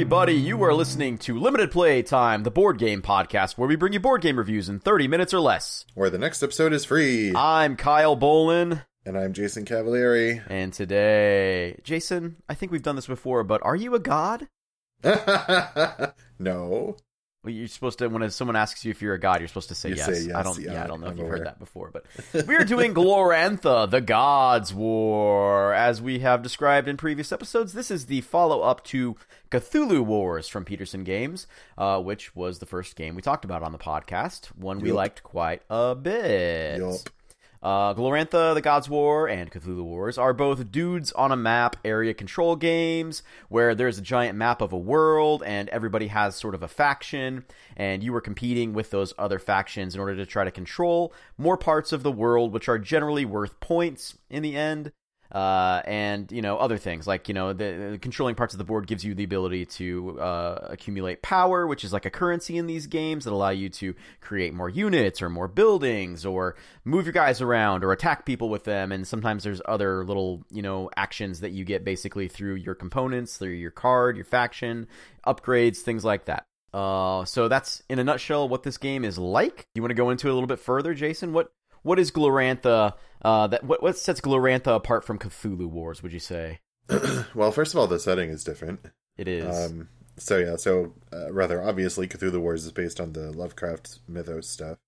Everybody. You are listening to Limited Play Time, the board game podcast where we bring you board game reviews in 30 minutes or less. Where the next episode is free. I'm Kyle Bolin, and I'm Jason Cavalieri. and today, Jason, I think we've done this before, but are you a god? no. Well, you're supposed to when someone asks you if you're a god, you're supposed to say, yes. say yes, I don't. yeah, Yeah, I don't know I'm if you've aware. heard that before, but we're doing Glorantha, the Gods War, as we have described in previous episodes. This is the follow up to Cthulhu Wars from Peterson Games, uh, which was the first game we talked about on the podcast. One we liked quite a bit. Yup. Uh, Glorantha, The Gods War, and Cthulhu Wars are both dudes on a map area control games where there's a giant map of a world and everybody has sort of a faction, and you are competing with those other factions in order to try to control more parts of the world, which are generally worth points in the end. Uh, and you know other things like you know the, the controlling parts of the board gives you the ability to uh, accumulate power, which is like a currency in these games that allow you to create more units or more buildings or move your guys around or attack people with them. And sometimes there's other little you know actions that you get basically through your components, through your card, your faction upgrades, things like that. Uh, so that's in a nutshell what this game is like. You want to go into it a little bit further, Jason? What what is Glorantha? Uh, that what what sets Glorantha apart from Cthulhu Wars? Would you say well, first of all, the setting is different. it is? Um, so yeah, so uh, rather obviously, Cthulhu Wars is based on the Lovecraft mythos stuff,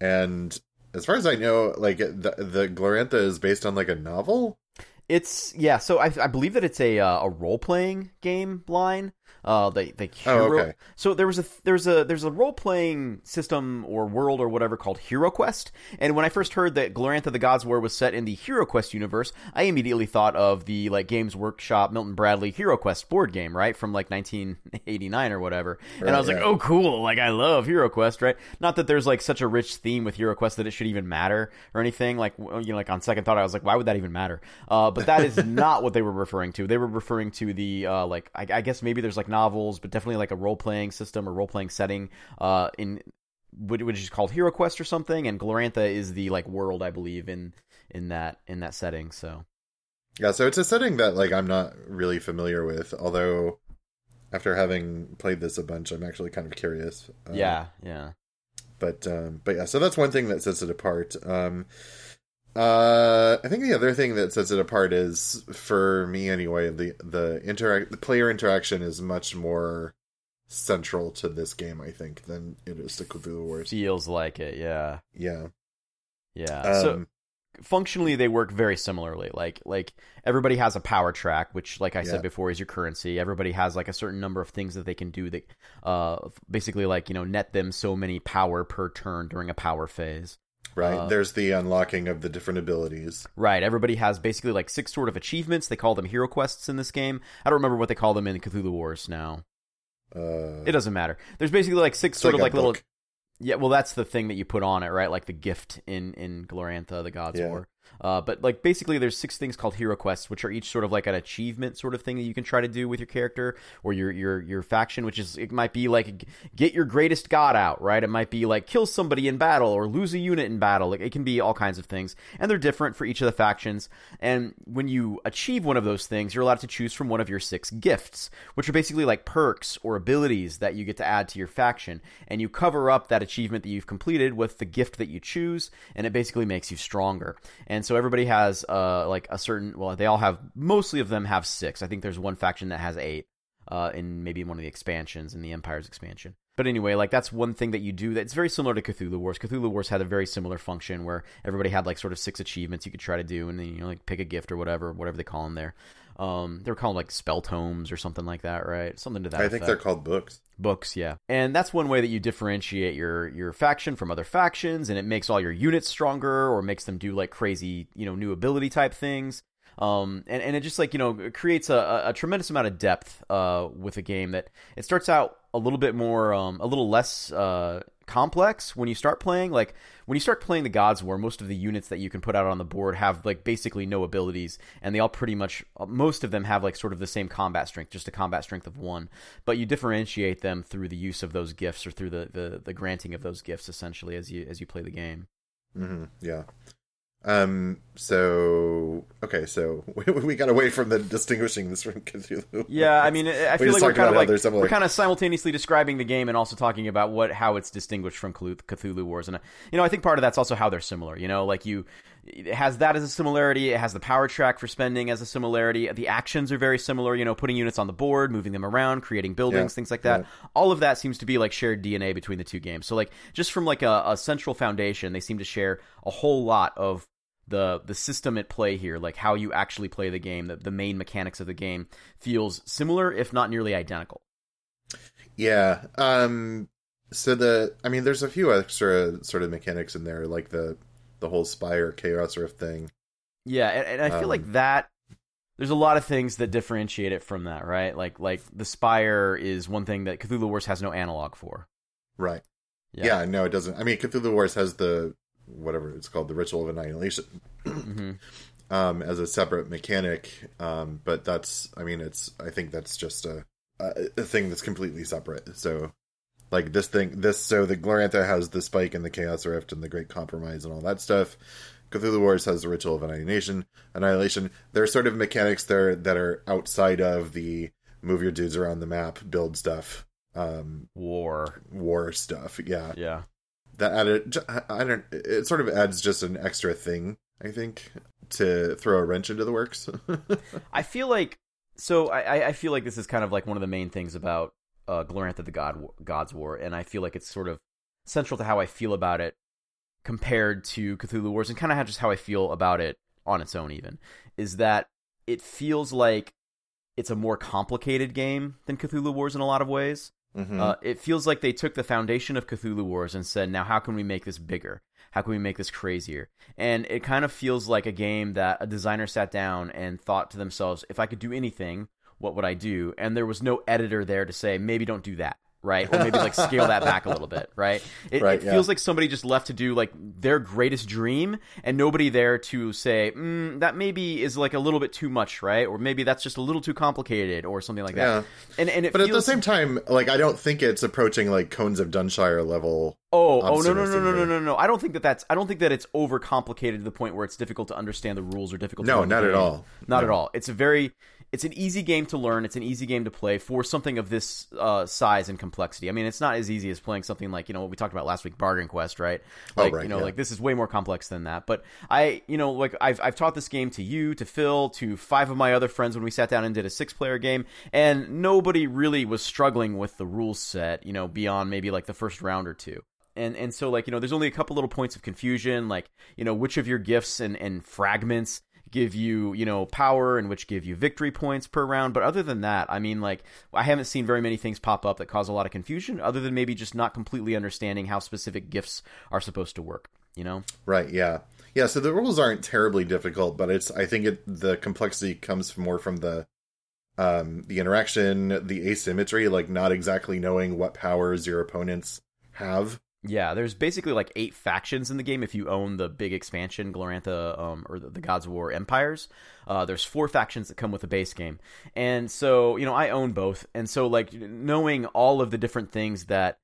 and as far as I know, like the the Glorantha is based on like a novel. It's yeah. So I, I believe that it's a uh, a role playing game line. Uh, the the Oh, hero. okay. So there was a there's a there's a role playing system or world or whatever called Hero Quest. And when I first heard that Glorantha the Gods War was set in the Hero Quest universe, I immediately thought of the like Games Workshop Milton Bradley Hero Quest board game, right from like 1989 or whatever. and I Right, was like, oh cool, like I love Hero Quest, right? Not that there's like such a rich theme with Hero Quest that it should even matter or anything. Like you know, like on second thought, I was like, why would that even matter? Uh, but that is not what they were referring to. They were referring to the uh, like I, I guess maybe there's like novels, but definitely like a role playing system or role playing setting uh, in which which is called Hero Quest or something. And Glorantha is the like world I believe in in that in that setting. So Yeah, so it's a setting that like I'm not really familiar with, although after having played this a bunch, I'm actually kind of curious. Um, yeah, yeah. but um but yeah so that's one thing that sets it apart um uh i think the other thing that sets it apart is for me anyway the the interact the player interaction is much more central to this game i think than it is to Cthulhu Wars Feels like it. Yeah, yeah yeah. um so functionally they work very similarly like like everybody has a power track which like i Yeah. said before is your currency everybody has like a certain number of things that they can do that uh basically like you know net them so many power per turn during a power phase right uh, there's the unlocking of the different abilities right everybody has basically like six sort of achievements they call them hero quests in this game i don't remember what they call them in cthulhu wars now uh it doesn't matter there's basically like six sort of like little. Yeah, well, that's the thing that you put on it, right? Like the gift in in Glorantha, the Gods Yeah. War. Uh, but like basically, there's six things called hero quests, which are each sort of like an achievement sort of thing that you can try to do with your character or your your your faction. Which is it might be like get your greatest god out, right? It might be like kill somebody in battle or lose a unit in battle. Like it can be all kinds of things, and they're different for each of the factions. And when you achieve one of those things, you're allowed to choose from one of your six gifts, which are basically like perks or abilities that you get to add to your faction. And you cover up that achievement that you've completed with the gift that you choose, and it basically makes you stronger. And so everybody has uh like a certain well, they all have mostly of them have six. I think there's one faction that has eight. Uh, in maybe one of the expansions in the Empire's expansion. But anyway, like that's one thing that you do that's very similar to Cthulhu Wars. Cthulhu Wars had a very similar function where everybody had like sort of six achievements you could try to do, and then you know like pick a gift or whatever, whatever they call them there. Um, they're called like spell tomes or something like that, right? Something to that. i think they're called books Books, yeah. And that's one way that you differentiate your your faction from other factions and it makes all your units stronger or makes them do like crazy, you know, new ability type things. Um and, and it just like, you know, creates a, a tremendous amount of depth uh with a game that it starts out a little bit more um a little less uh complex when you start playing like when you start playing the gods war most of the units that you can put out on the board have like basically no abilities and they all pretty much most of them have like sort of the same combat strength just a combat strength of one. But you differentiate them through the use of those gifts or through the the, the granting of those gifts essentially as you as you play the game. Mm-hmm. yeah Um. So okay. So we, we got away from the distinguishing this from Cthulhu. Yeah, I mean, I feel like we're kind of like similar. we're kind of simultaneously describing the game and also talking about what how it's distinguished from Cthulhu, Cthulhu Wars, and uh, you know, I think part of that's also how they're similar. You know, like you, it has that as a similarity. It has the power track for spending as a similarity. The actions are very similar. You know, putting units on the board, moving them around, creating buildings, Yeah, things like that. yeah. All of that seems to be like shared DNA between the two games. So like just from like a, a central foundation, they seem to share a whole lot of the the system at play here, like how you actually play the game, the, the main mechanics of the game, feels similar, if not nearly identical. Yeah. Um. So the I mean, there's a few extra sort of mechanics in there, like the the whole Spire Chaos Rift thing. Yeah, and, and I feel Um, like that. There's a lot of things that differentiate it from that, right? Like like the Spire is one thing that Cthulhu Wars has no analog for. Right. Yeah. no, it doesn't. I mean, Cthulhu Wars has the whatever it's called, the Ritual of Annihilation, hmm um, as a separate mechanic. Um, but that's, I mean, it's. I think that's just a a, a thing that's completely separate. So, like this thing, this so the Glorantha has the Spike and the Chaos Rift and the Great Compromise and all that stuff. Cthulhu Wars has the Ritual of Annihilation. Annihilation. There are sort of mechanics there that are outside of the move your dudes around the map, build stuff, um, War. war stuff. Yeah, Yeah. That added. I don't. It sort of adds just an extra thing. I think to throw a wrench into the works. I feel like so I, I- feel like this is kind of like one of the main things about uh, Glorantha the God God's War, and I feel like it's sort of central to how I feel about it compared to Cthulhu Wars, and kind of just how I feel about it on its own. Even is that it feels like it's a more complicated game than Cthulhu Wars in a lot of ways. Mhm. Uh, it feels like they took the foundation of Cthulhu Wars and said, now how can we make this bigger? How can we make this crazier? And it kind of feels like a game that a designer sat down and thought to themselves, if I could do anything, what would I do? And there was no editor there to say, maybe don't do that. Right, or maybe like scale that back a little bit. Right, it, Right, it yeah. feels like somebody just left to do like their greatest dream, and nobody there to say mm, that maybe is like a little bit too much, right? Or maybe that's just a little too complicated, or something like that. Yeah. And and it but at the same time, like I don't think it's approaching like Cones of Dunshire level. Oh, oh no, no, no, no, no, no, no! I don't think that that's. I don't think that it's overcomplicated to the point where it's difficult to understand the rules or difficult. No, not at all. Not No. at all. It's a very. It's an easy game to learn. It's an easy game to play for something of this uh, size and complexity. I mean, it's not as easy as playing something like you know what we talked about last week, Bargain Quest, right? Oh, Like right, you know, yeah. like this is way more complex than that. But I, you know, like I've I've taught this game to you, to Phil, to five of my other friends when we sat down and did a six player game, and nobody really was struggling with the rules set. You know, beyond maybe like the first round or two and and so like you know there's only a couple little points of confusion like you know which of your gifts and and fragments give you you know power and which give you victory points per round but other than that i mean like i haven't seen very many things pop up that cause a lot of confusion other than maybe just not completely understanding how specific gifts are supposed to work you know Right. Yeah. Yeah. So the rules aren't terribly difficult, but it's. I think it the complexity comes more from the, um, the interaction, the asymmetry, like not exactly knowing what powers your opponents have. Yeah, there's basically like eight factions in the game if you own the big expansion, Glorantha, um, or the, the Gods of War Empires. Uh, there's four factions that come with the base game. And so, you know, I own both. And so, like, knowing all of the different things that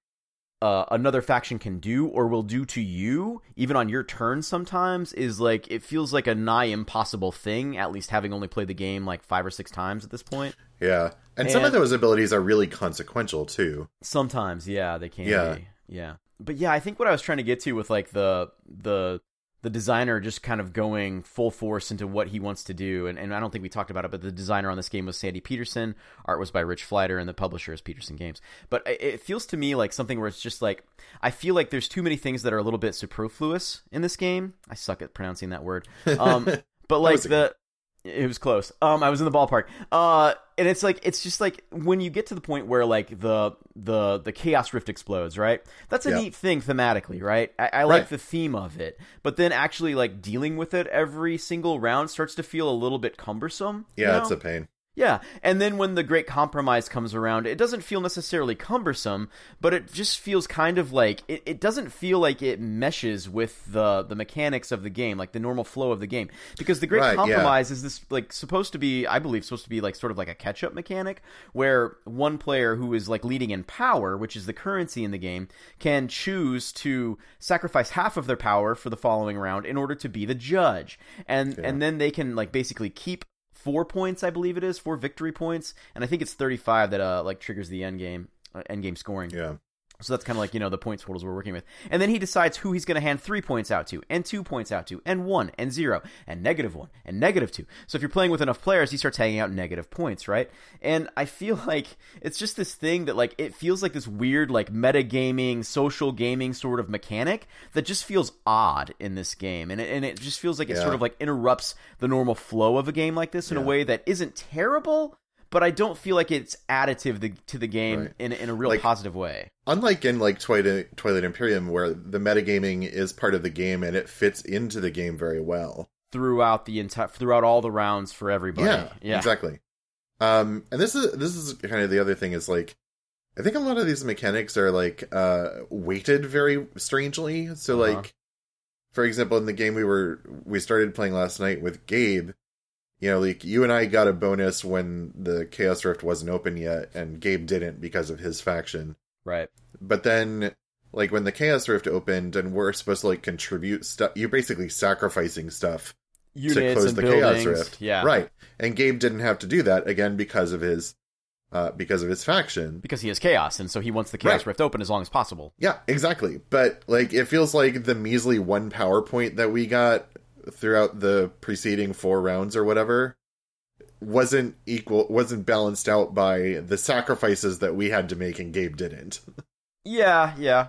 uh, another faction can do or will do to you, even on your turn sometimes, is like, it feels like a nigh impossible thing, at least having only played the game like five or six times at this point. Yeah. And, some of those abilities are really consequential too. Sometimes, yeah, they can Yeah. be. Yeah. But yeah, I think what I was trying to get to with like the the the designer just kind of going full force into what he wants to do and, and I don't think we talked about it, but the designer on this game was Sandy Petersen, art was by Rich Flighter, and the publisher is Peterson Games. But it, it feels to me like something where it's just like I feel like there's too many things that are a little bit superfluous in this game. I suck at pronouncing that word. Um but like the it was close. Um, I was in the ballpark. Uh, and it's like it's just like when you get to the point where like the the the chaos rift explodes, right? That's a Yeah. neat thing thematically, right? I, I like the theme of it, but then actually like dealing with it every single round starts to feel a little bit cumbersome. you Yeah, know? it's a pain. Yeah, and then when the great compromise comes around, it doesn't feel necessarily cumbersome, but it just feels kind of like it, it doesn't feel like it meshes with the the mechanics of the game, like the normal flow of the game. Because the great Right, yeah. compromise is this like supposed to be, I believe, supposed to be like sort of like a catch up mechanic where one player who is like leading in power, which is the currency in the game, can choose to sacrifice half of their power for the following round in order to be the judge, and and then they can like basically keep four points, I believe it is, four victory points, and I think it's thirty five that uh like triggers the end game uh, end game scoring. Yeah. So that's kind of like, you know, the point totals we're working with. And then he decides who he's going to hand three points out to, and two points out to, and one, and zero, and negative one, and negative two. So if you're playing with enough players, he starts hanging out negative points, right? And I feel like it's just this thing that, like, it feels like this weird, like, metagaming, social gaming sort of mechanic that just feels odd in this game. And it, and it just feels like it Yeah. sort of, like, interrupts the normal flow of a game like this in a way that isn't terrible. But I don't feel like it's additive the, to the game Right. in, in a real Like- positive way. Unlike in like Twilight, Twilight Imperium, where the metagaming is part of the game and it fits into the game very well. throughout the entire throughout all the rounds for everybody. Yeah, yeah, exactly. Um, and this is this is kind of the other thing is like, I think a lot of these mechanics are like uh weighted very strangely. So Uh-huh. like, for example, in the game we were we started playing last night with Gabe, you know, like you and I got a bonus when the Chaos Rift wasn't open yet, and Gabe didn't because of his faction. Right. But then, like when the Chaos Rift opened, and we're supposed to like contribute stuff, you're basically sacrificing stuff Units to close the buildings. Chaos Rift. Yeah. Right. And Gabe didn't have to do that again because of his uh because of his faction. Because he has chaos, and so he wants the chaos Right. rift open as long as possible. Yeah, exactly. But like it feels like the measly one power point that we got throughout the preceding four rounds or whatever wasn't equal wasn't balanced out by the sacrifices that we had to make and Gabe didn't. Yeah, yeah.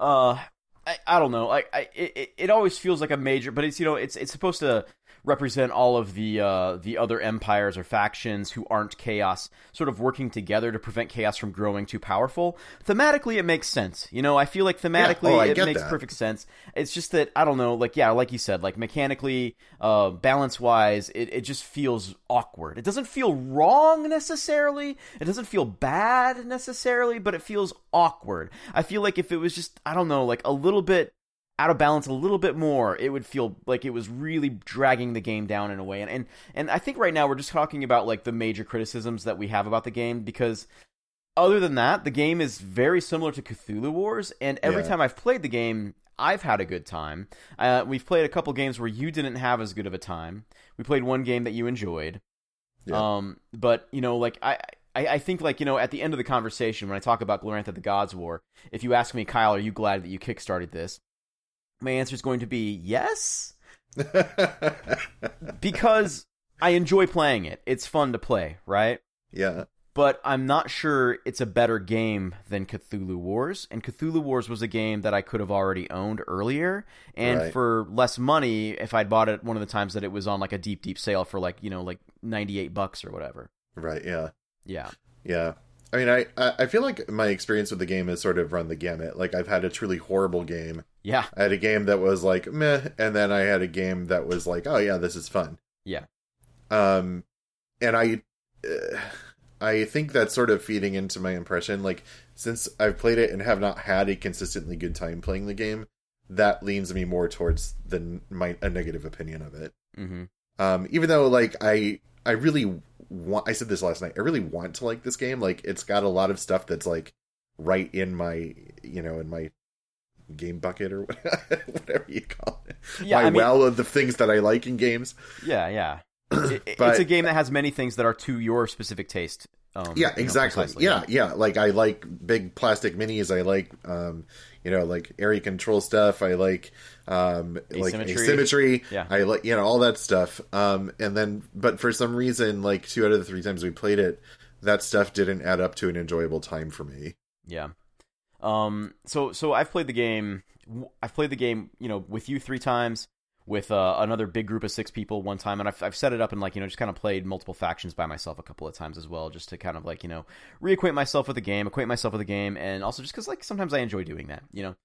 Uh, I, I don't know. Like, I it, it- always feels like a major, but it's you know it's it's supposed to represent all of the uh the other empires or factions who aren't chaos sort of working together to prevent chaos from growing too powerful. Thematically it makes sense. You know i feel like thematically Oh, it makes that. perfect sense. It's just that i don't know like yeah like you said like mechanically uh balance wise it, it just feels awkward. It doesn't feel wrong necessarily. It doesn't feel bad necessarily but it feels awkward. I feel like if it was just i don't know like a little bit out of balance a little bit more, it would feel like it was really dragging the game down in a way. And and, and I think right now we're just talking about like the major criticisms that we have about the game because other than that, the game is very similar to Cthulhu Wars, and every Yeah. time I've played the game, I've had a good time. Uh, we've played a couple games where you didn't have as good of a time. We played one game that you enjoyed. Yeah. Um, but you know, like I, I, I think like you know, at the end of the conversation, when I talk about Glorantha the Gods War, if you ask me, Kyle, are you glad that you kickstarted this? My answer is going to be yes, because I enjoy playing it. It's fun to play, right? yeah. But I'm not sure it's a better game than Cthulhu Wars. And Cthulhu Wars was a game that I could have already owned earlier. And Right. for less money, if I'd bought it one of the times that it was on like a deep, deep sale for like, you know, like 98 bucks or whatever. Right, yeah. Yeah. Yeah. I mean, I, I feel like my experience with the game has sort of run the gamut. Like, I've had a truly horrible game. Yeah. I had a game that was like meh, and then I had a game that was like, oh yeah, this is fun. Yeah. Um, and I, uh, I think that's sort of feeding into my impression. Like, since I've played it and have not had a consistently good time playing the game, that leans me more towards the my a negative opinion of it. hmm Um, even though like I I really want I said this last night. I really want to like this game. Like it's got a lot of stuff that's like right in my you know in my game bucket or whatever you call it. Yeah. my I mean, well of the things that I like in games. yeah. Yeah. It- it- But- it's a game that has many things that are to your specific taste. Um, yeah, you know, exactly. yeah, yeah. Like I like big plastic minis. I like um you know like area control stuff. I like um like Asymmetry. asymmetry. Yeah. I like you know all that stuff. Um and then but for some reason like two out of the three times we played it, that stuff didn't add up to an enjoyable time for me. Yeah. Um. So so I've played the game. I've played the game. You know, with you three times, with uh, another big group of six people one time, and I've I've set it up and like you know just kind of played multiple factions by myself a couple of times as well, just to kind of like you know reacquaint myself with the game, acquaint myself with the game, and also just because like sometimes I enjoy doing that. You know.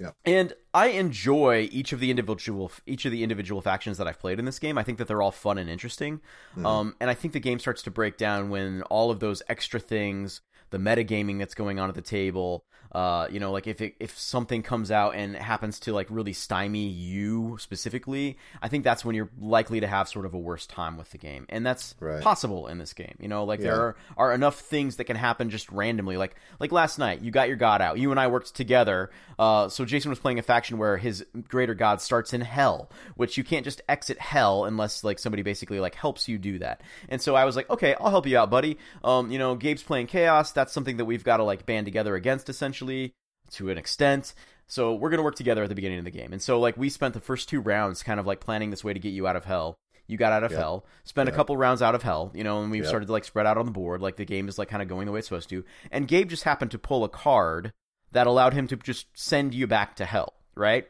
Yeah. And I enjoy each of the individual each of the individual factions that I've played in this game. I think that they're all fun and interesting. Mm-hmm. Um, and I think the game starts to break down when all of those extra things, the metagaming that's going on at the table, uh, you know, like if it, if something comes out and happens to like really stymie you specifically, I think that's when you're likely to have sort of a worse time with the game, and that's right. possible in this game. You know, like yeah. there are, are enough things that can happen just randomly. Like like last night, you got your god out. You and I worked together. Uh, so Jason was playing a faction where his greater god starts in hell, which you can't just exit hell unless like somebody basically like helps you do that. And so I was like, okay, I'll help you out, buddy. Um, you know, Gabe's playing chaos. That's something that we've got to like band together against essentially to an extent. So we're going to work together at the beginning of the game. And so like we spent the first two rounds kind of like planning this way to get you out of hell. You got out of hell, spent a couple rounds out of hell, you know, and we've started to like spread out on the board. Like the game is like kind of going the way it's supposed to. And Gabe just happened to pull a card that allowed him to just send you back to hell, right?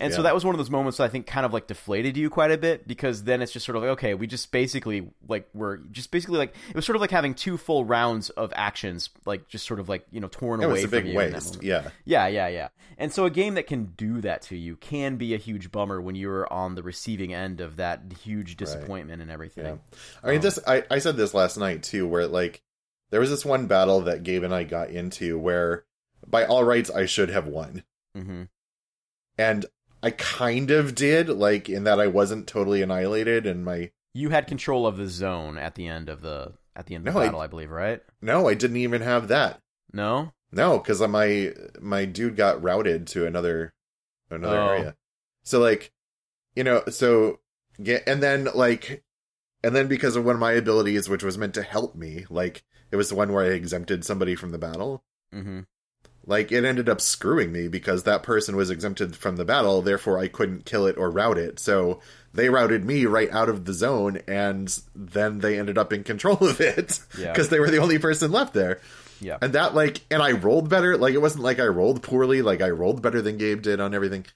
And yeah. so that was one of those moments that I think kind of like deflated you quite a bit because then it's just sort of like, okay, we just basically like we're just basically like it was sort of like having two full rounds of actions, like just sort of like you know torn it away. It was a big waste. Yeah, yeah, yeah, yeah. And so a game that can do that to you can be a huge bummer when you're on the receiving end of that huge disappointment right. and everything. Yeah. I mean, um, this I I said this last night too, where like there was this one battle that Gabe and I got into where by all rights I should have won. Mm-hmm. And I kind of did, like in that I wasn't totally annihilated, and my you had control of the zone at the end of the at the end of no, the battle, I, I believe, right? No, I didn't even have that. No, no, because my my dude got routed to another another oh. area. So like, you know, so yeah, and then like, and then because of one of my abilities, which was meant to help me, like it was the one where I exempted somebody from the battle. Mm-hmm. Like it ended up screwing me because that person was exempted from the battle, therefore I couldn't kill it or route it. So they routed me right out of the zone, and then they ended up in control of it because yeah. they were the only person left there. Yeah, and that like, and I rolled better. Like it wasn't like I rolled poorly. Like I rolled better than Gabe did on everything,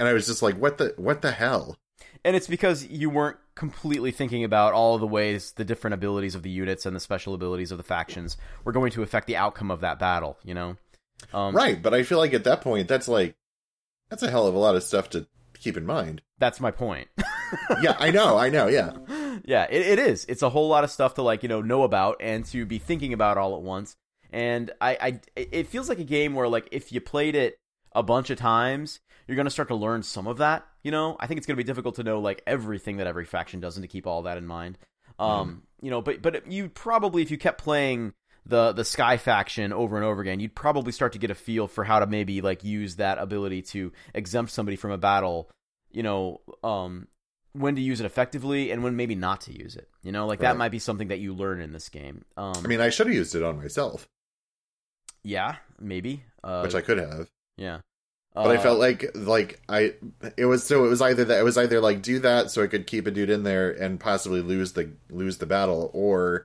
and I was just like, what the what the hell? And it's because you weren't completely thinking about all the ways the different abilities of the units and the special abilities of the factions were going to affect the outcome of that battle. You know. Um, right, but I feel like at that point, that's like that's a hell of a lot of stuff to keep in mind. That's my point. yeah, I know, I know, yeah, yeah, it, it is. It's a whole lot of stuff to like you know know about and to be thinking about all at once. And I, I, it feels like a game where like if you played it a bunch of times, you're gonna start to learn some of that. You know, I think it's gonna be difficult to know like everything that every faction does and to keep all that in mind. Um, mm. you know, but but you probably if you kept playing the the Sky faction over and over again, you'd probably start to get a feel for how to maybe like use that ability to exempt somebody from a battle. You know, um, when to use it effectively and when maybe not to use it. You know, like right. that might be something that you learn in this game. Um, I mean, I should have used it on myself. Yeah, maybe. Uh, Which I could have. Yeah. But uh, I felt like like I it was so it was either that it was either like do that so I could keep a dude in there and possibly lose the lose the battle or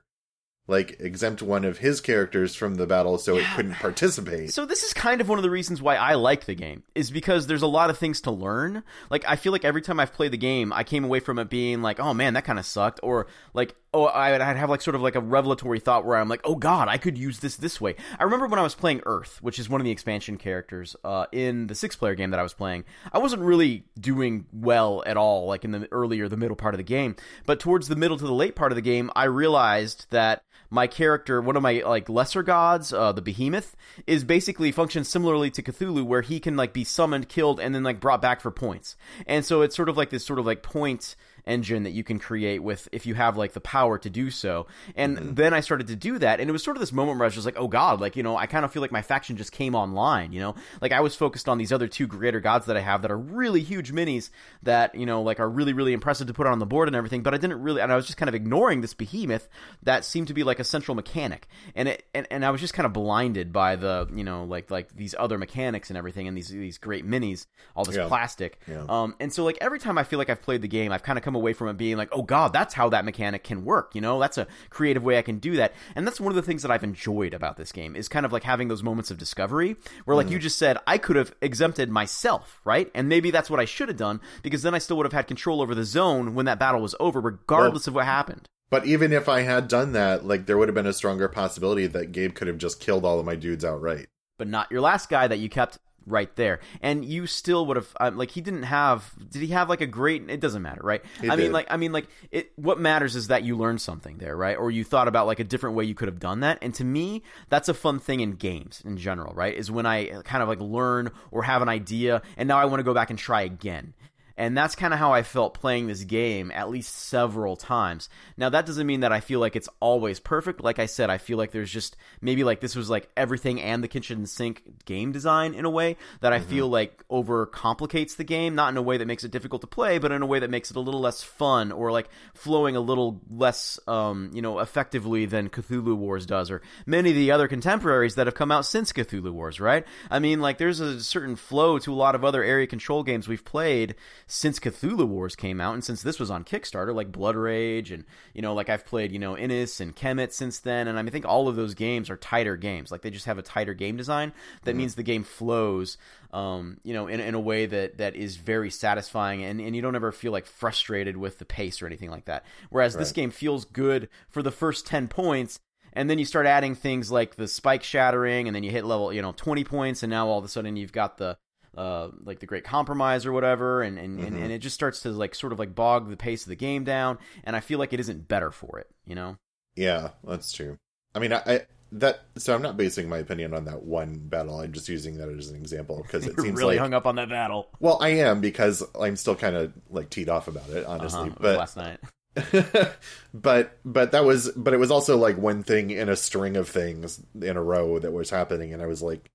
like exempt one of his characters from the battle so yeah. it couldn't participate. So this is kind of one of the reasons why I like the game is because there's a lot of things to learn. Like I feel like every time I've played the game, I came away from it being like, "Oh man, that kind of sucked," or like, "Oh, I'd have like sort of like a revelatory thought where I'm like, "Oh god, I could use this this way." I remember when I was playing Earth, which is one of the expansion characters uh, in the six-player game that I was playing. I wasn't really doing well at all, like in the earlier, the middle part of the game. But towards the middle to the late part of the game, I realized that my character, one of my like lesser gods, uh, the Behemoth, is basically functions similarly to Cthulhu, where he can like be summoned, killed, and then like brought back for points. And so it's sort of like this sort of like point engine that you can create with if you have like the power to do so. And mm-hmm. then I started to do that, and it was sort of this moment where I was just like, oh god, like you know, I kind of feel like my faction just came online. You know, like I was focused on these other two greater gods that I have that are really huge minis that you know like are really really impressive to put on the board and everything. But I didn't really, and I was just kind of ignoring this behemoth that seemed to be like a central mechanic, and it and, and I was just kind of blinded by the you know like like these other mechanics and everything and these these great minis, all this yeah. plastic. Yeah. Um, and so like every time I feel like I've played the game, I've kind of come away from it being like, oh god, that's how that mechanic can work. You know, that's a creative way I can do that. And that's one of the things that I've enjoyed about this game is kind of like having those moments of discovery where, like mm. you just said, I could have exempted myself, right? And maybe that's what I should have done because then I still would have had control over the zone when that battle was over, regardless well, of what happened. But even if I had done that, like there would have been a stronger possibility that Gabe could have just killed all of my dudes outright. But not your last guy that you kept right there. And you still would have um, like he didn't have did he have like a great it doesn't matter, right? He I mean like I mean like it what matters is that you learned something there, right? Or you thought about like a different way you could have done that. And to me, that's a fun thing in games in general, right? Is when I kind of like learn or have an idea and now I want to go back and try again. And that's kind of how I felt playing this game at least several times. Now, that doesn't mean that I feel like it's always perfect. Like I said, I feel like there's just maybe like this was like everything and the kitchen sink game design in a way that I feel like over complicates the game, not in a way that makes it difficult to play, but in a way that makes it a little less fun or like flowing a little less, um, you know, effectively than Cthulhu Wars does or many of the other contemporaries that have come out since Cthulhu Wars, right? I mean, like there's a certain flow to a lot of other area control games we've played since Cthulhu Wars came out and since this was on Kickstarter, like Blood Rage and you know, like I've played, you know, Inis and Kemet since then, and I, mean, I think all of those games are tighter games. Like they just have a tighter game design. That means the game flows, um, you know, in, in a way that that is very satisfying, and, and you don't ever feel like frustrated with the pace or anything like that. Whereas this game feels good for the first ten points. And then you start adding things like the spike shattering, and then you hit level, you know, twenty points, and now all of a sudden you've got the uh, like the Great Compromise or whatever, and and, and and it just starts to like sort of like bog the pace of the game down, and I feel like it isn't better for it, you know? Yeah, that's true. I mean, I, I that so I'm not basing my opinion on that one battle. I'm just using that as an example because it seems really like hung up on that battle well, I am because I'm still kind of like teed off about it, honestly. uh-huh, but last night. but but that was but it was also like one thing in a string of things in a row that was happening, and I was like,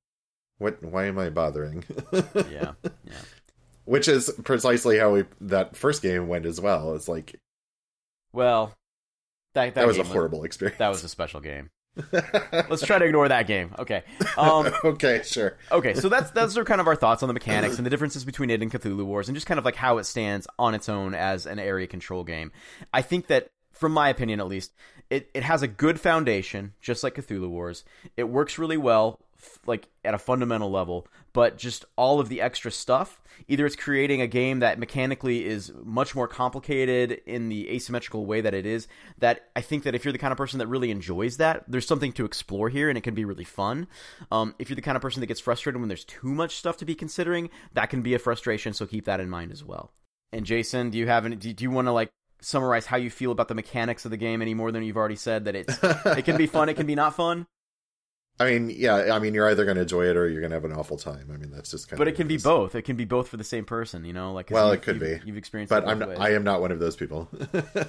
what? Why am I bothering? Yeah, yeah. Which is precisely how we, that first game went as well. It's like Well, that that, that, was a horrible experience. That was a special game. Let's try to ignore that game. Okay. Um, okay, sure. okay, so that's those are kind of our thoughts on the mechanics and the differences between it and Cthulhu Wars, and just kind of like how it stands on its own as an area control game. I think that, from my opinion at least, it, it has a good foundation, just like Cthulhu Wars. It works really well, like at a fundamental level, but just all of the extra stuff. Either it's creating a game that mechanically is much more complicated in the asymmetrical way that it is. That I think that if you're the kind of person that really enjoys that, there's something to explore here, and it can be really fun. Um, if you're the kind of person that gets frustrated when there's too much stuff to be considering, that can be a frustration. So keep that in mind as well. And Jason, do you have any? Do do you want to like summarize how you feel about the mechanics of the game any more than you've already said that it's it can be fun, it can be not fun, I mean, yeah, I mean, you're either going to enjoy it or you're going to have an awful time. I mean, that's just kind but of. But it can be both. It can be both for the same person, you know. Like, Well, it could you've- be. You've experienced, But it I'm not. I am not one of those people.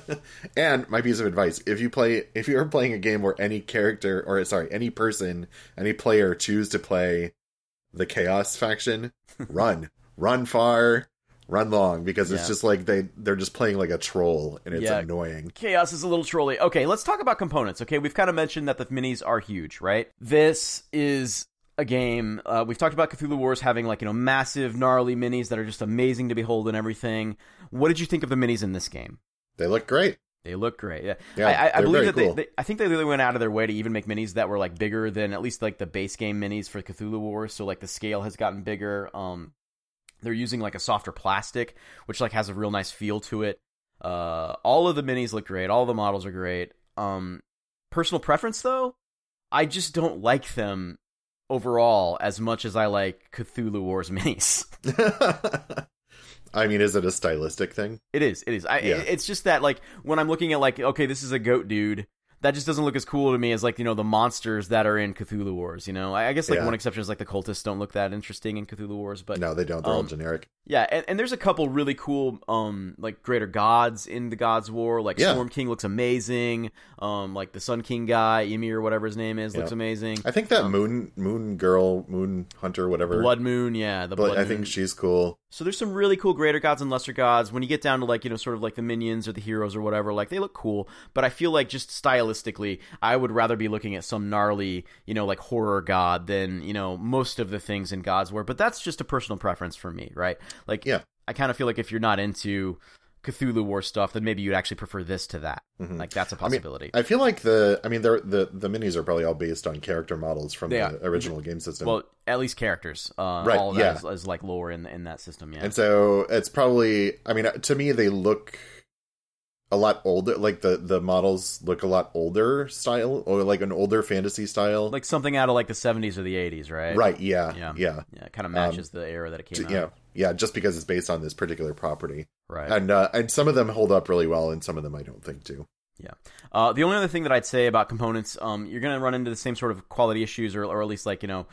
and my piece of advice: if you play, if you're playing a game where any character, or sorry, any person, any player choose to play the chaos faction, run, run far, run long, because it's Yeah. just like they they're just playing like a troll, and it's Yeah. annoying. Chaos is a little trolly. Okay, let's talk about components. Okay, we've kind of mentioned that the minis are huge, right? This is a game. Uh, we've talked about Cthulhu Wars having like you know massive, gnarly minis that are just amazing to behold and everything. What did you think of the minis in this game? They look great. They look great. Yeah, Yeah, I, I, believe that they, they. I think they really went out of their way to even make minis that were like bigger than at least like the base game minis for Cthulhu Wars. So like the scale has gotten bigger. Um, they're using like a softer plastic, which like has a real nice feel to it. Uh, all of the minis look great. All the models are great. Um, personal preference though, I just don't like them overall as much as I like Cthulhu Wars minis. I mean, is it a stylistic thing? It is. It is. I, Yeah. It's just that like when I'm looking at like okay, this is a goat dude. That just doesn't look as cool to me as like you know the monsters that are in Cthulhu Wars. You know, I, I guess like Yeah. one exception is like the cultists don't look that interesting in Cthulhu Wars, but no, they don't. They're all um, generic. yeah, and, and there's a couple really cool um like greater gods in the Gods War. Like Yeah. Storm King looks amazing. Um, like the Sun King guy, Ymir, whatever his name is, looks amazing. I think that um, moon moon girl, moon hunter, whatever. Blood Moon, yeah, the Blood I think she's cool. So there's some really cool greater gods and lesser gods. When you get down to like, you know, sort of like the minions or the heroes or whatever, like they look cool, but I feel like just stylistically, I would rather be looking at some gnarly, you know, like horror god than, you know, most of the things in God's War. But that's just a personal preference for me, right? Like Yeah. I kind of feel like if you're not into Cthulhu War stuff, then maybe you'd actually prefer this to that. Mhm. Like that's a possibility. I feel like the I mean they're, the the minis are probably all based on character models from They the are. original game system. well, at least characters. Uh, Right, all of yeah. that is, is like lore in in that system, yeah. and so it's probably I mean to me they look a lot older. Like the the models look a lot older style, or like an older fantasy style. Like something out of like the 70s or the 80s, right? right? Yeah, Yeah. yeah, Yeah, it kind of matches the era that it came out. yeah, yeah. Just because it's based on this particular property, Right. and uh, and some of them hold up really well, and some of them I don't think do. Yeah. Uh, the only other thing that I'd say about components, um, you're going to run into the same sort of quality issues, or, or at least like you know,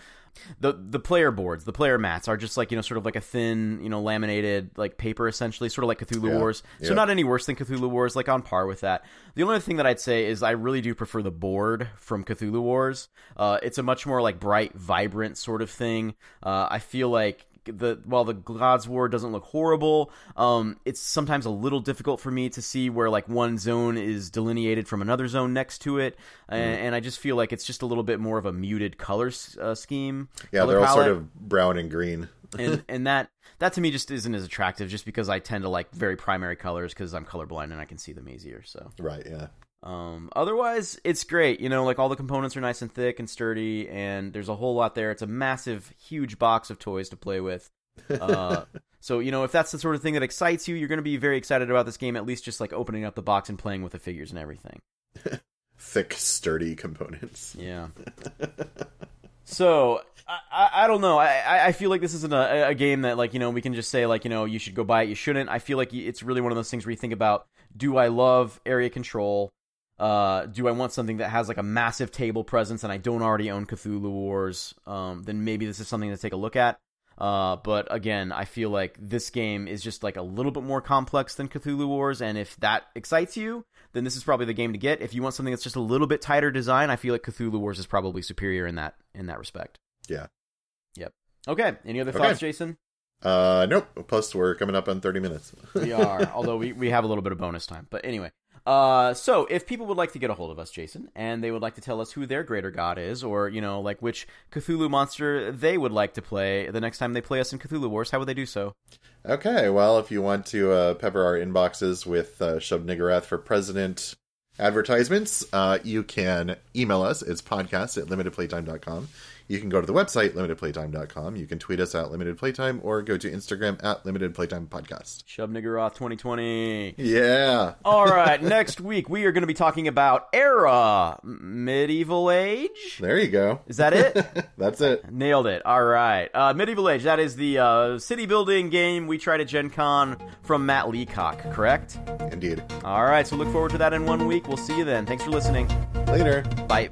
the the player boards, the player mats are just like you know, sort of like a thin, you know, laminated like paper essentially, sort of like Cthulhu Yeah. Wars. So Yeah. not any worse than Cthulhu Wars, like on par with that. The only other thing that I'd say is I really do prefer the board from Cthulhu Wars. Uh, it's a much more like bright, vibrant sort of thing. Uh, I feel like the while the God's War doesn't look horrible, um, it's sometimes a little difficult for me to see where like one zone is delineated from another zone next to it, Mm. and, and I just feel like it's just a little bit more of a muted color uh, scheme. Yeah, color they're all sort of brown and green. and and that that to me just isn't as attractive, just because I tend to like very primary colors because I'm colorblind and I can see them easier. So. Right? Yeah. Um, otherwise, it's great. You know, like all the components are nice and thick and sturdy, and there's a whole lot there. It's a massive, huge box of toys to play with. Uh, so you know, if that's the sort of thing that excites you, you're going to be very excited about this game. At least just like opening up the box and playing with the figures and everything. Thick, sturdy components. Yeah. so I, I, don't know. I, I- I feel like this isn't a, a game that like you know we can just say like you know you should go buy it. You shouldn't. I feel like it's really one of those things where you think about: Do I love area control? Uh, do I want something that has like a massive table presence and I don't already own Cthulhu Wars? Um, then maybe this is something to take a look at. Uh, but again, I feel like this game is just like a little bit more complex than Cthulhu Wars, and if that excites you, then this is probably the game to get. If you want something that's just a little bit tighter design, I feel like Cthulhu Wars is probably superior in that in that respect. Yeah. Yep. Okay. Any other Okay. thoughts, Jason? Uh, nope. Plus, we're coming up on thirty minutes. We are, although we, we have a little bit of bonus time. But anyway, uh, so if people would like to get a hold of us, Jason, and they would like to tell us who their greater god is, or you know, like which Cthulhu monster they would like to play the next time they play us in Cthulhu Wars, how would they do so? Okay, well, if you want to uh, pepper our inboxes with uh, Shub Niggurath for President advertisements, uh, you can email us. It's podcast at limitedplaytime.com. You can go to the website, limitedplaytime.com. You can tweet us at limitedplaytime or go to Instagram at limitedplaytime podcast. Shub Niggurath 2020. Yeah. All right, next week we are going to be talking about era medieval age. There you go. Is that it? That's it. Nailed it. All right. Uh, Medieval Age, that is the uh, city building game we tried at Gen Con from Matt Leacock, correct? Indeed. All right, so look forward to that in one week. We'll see you then. Thanks for listening. Later. Bye.